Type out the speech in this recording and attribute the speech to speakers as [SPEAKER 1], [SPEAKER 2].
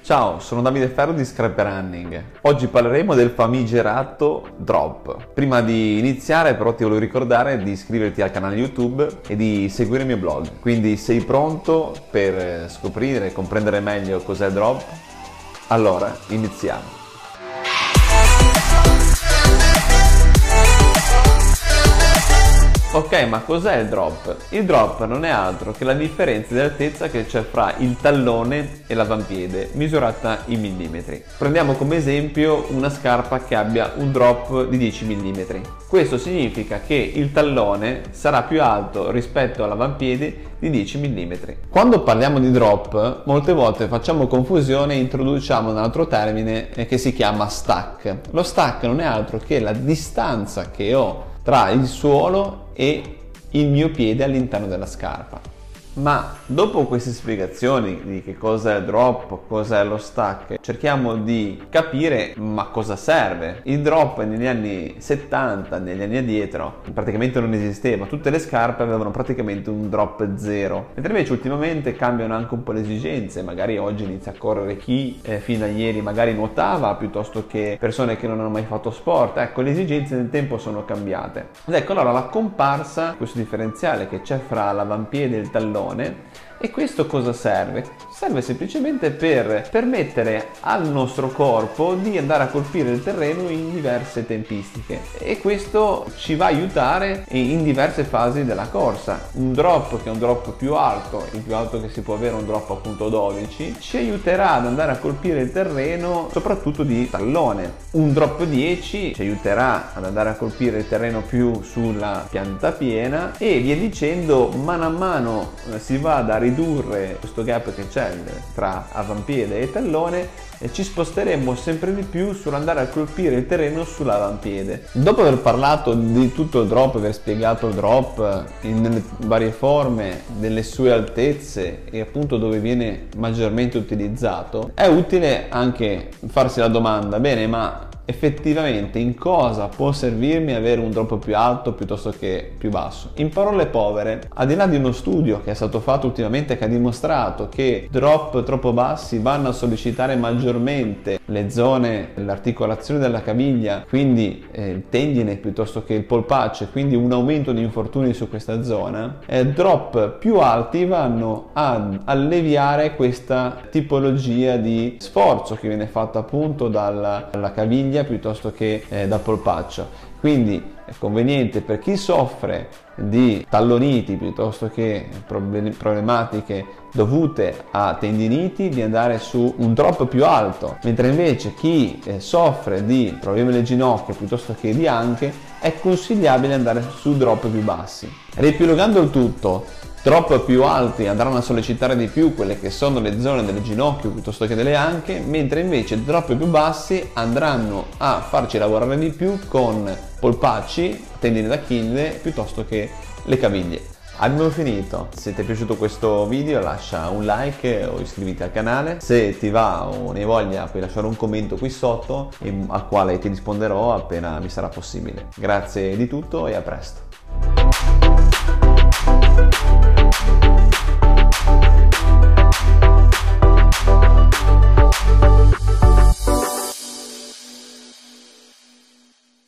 [SPEAKER 1] Ciao, sono Davide Ferro di Scrap Running. Oggi parleremo del famigerato drop. Prima di iniziare però ti voglio ricordare di iscriverti al canale YouTube e di seguire il mio blog. Quindi sei pronto per scoprire e comprendere meglio cos'è drop? Allora, iniziamo. Ok, ma cos'è il drop? Il drop non è altro che la differenza di altezza che c'è fra il tallone e l'avampiede, misurata in millimetri. Prendiamo come esempio una scarpa che abbia un drop di 10 mm. Questo significa che il tallone sarà più alto rispetto all'avampiede di 10 mm. Quando parliamo di drop, molte volte facciamo confusione e introduciamo un altro termine che si chiama stack. Lo stack non è altro che la distanza che ho tra il suolo e il mio piede all'interno della scarpa. Ma dopo queste spiegazioni di che cosa è drop, cosa è lo stack, cerchiamo di capire ma cosa serve. Il drop negli anni 70, negli anni addietro, praticamente non esisteva, tutte le scarpe avevano praticamente un drop zero, mentre invece ultimamente cambiano anche un po' le esigenze, magari oggi inizia a correre chi eh, fino a ieri magari nuotava piuttosto che persone che non hanno mai fatto sport, ecco le esigenze nel tempo sono cambiate. Ed ecco allora la comparsa, questo differenziale che c'è fra l'avampiede e il tallone, はね。E questo cosa serve? serve semplicemente per permettere al nostro corpo di andare a colpire il terreno in diverse tempistiche e questo ci va a aiutare in diverse fasi della corsa. Un drop che è un drop più alto, il più alto che si può avere un drop appunto 12, ci aiuterà ad andare a colpire il terreno soprattutto di tallone. Un drop 10 ci aiuterà ad andare a colpire il terreno più sulla pianta piena e via dicendo mano a mano eh, si va a ridurre questo gap che c'è tra avampiede e tallone e ci sposteremo sempre di più sull'andare a colpire il terreno sull'avampiede. Dopo aver parlato di tutto il drop, aver spiegato il drop in varie forme, delle sue altezze e appunto dove viene maggiormente utilizzato, è utile anche farsi la domanda, bene ma effettivamente in cosa può servirmi avere un drop più alto piuttosto che più basso. In parole povere, al di là di uno studio che è stato fatto ultimamente che ha dimostrato che drop troppo bassi vanno a sollecitare maggiormente le zone, l'articolazione della caviglia, quindi eh, il tendine piuttosto che il polpaccio, quindi un aumento di infortuni su questa zona, eh, drop più alti vanno ad alleviare questa tipologia di sforzo che viene fatto appunto dalla, dalla caviglia caviglia piuttosto che eh, da polpaccio. Quindi è conveniente per chi soffre di talloniti piuttosto che problematiche dovute a tendiniti di andare su un drop più alto, mentre invece chi eh, soffre di problemi alle ginocchia piuttosto che di anche è consigliabile andare su drop più bassi. Riepilogando il tutto, drop più alti andranno a sollecitare di più quelle che sono le zone delle ginocchia piuttosto che delle anche, mentre invece drop più bassi andranno a farci lavorare di più con polpacci, tendine d'Achille piuttosto che le caviglie. Abbiamo finito, se ti è piaciuto questo video lascia un like o iscriviti al canale, se ti va o ne voglia puoi lasciare un commento qui sotto al quale ti risponderò appena mi sarà possibile. Grazie di tutto e a presto. Thank you.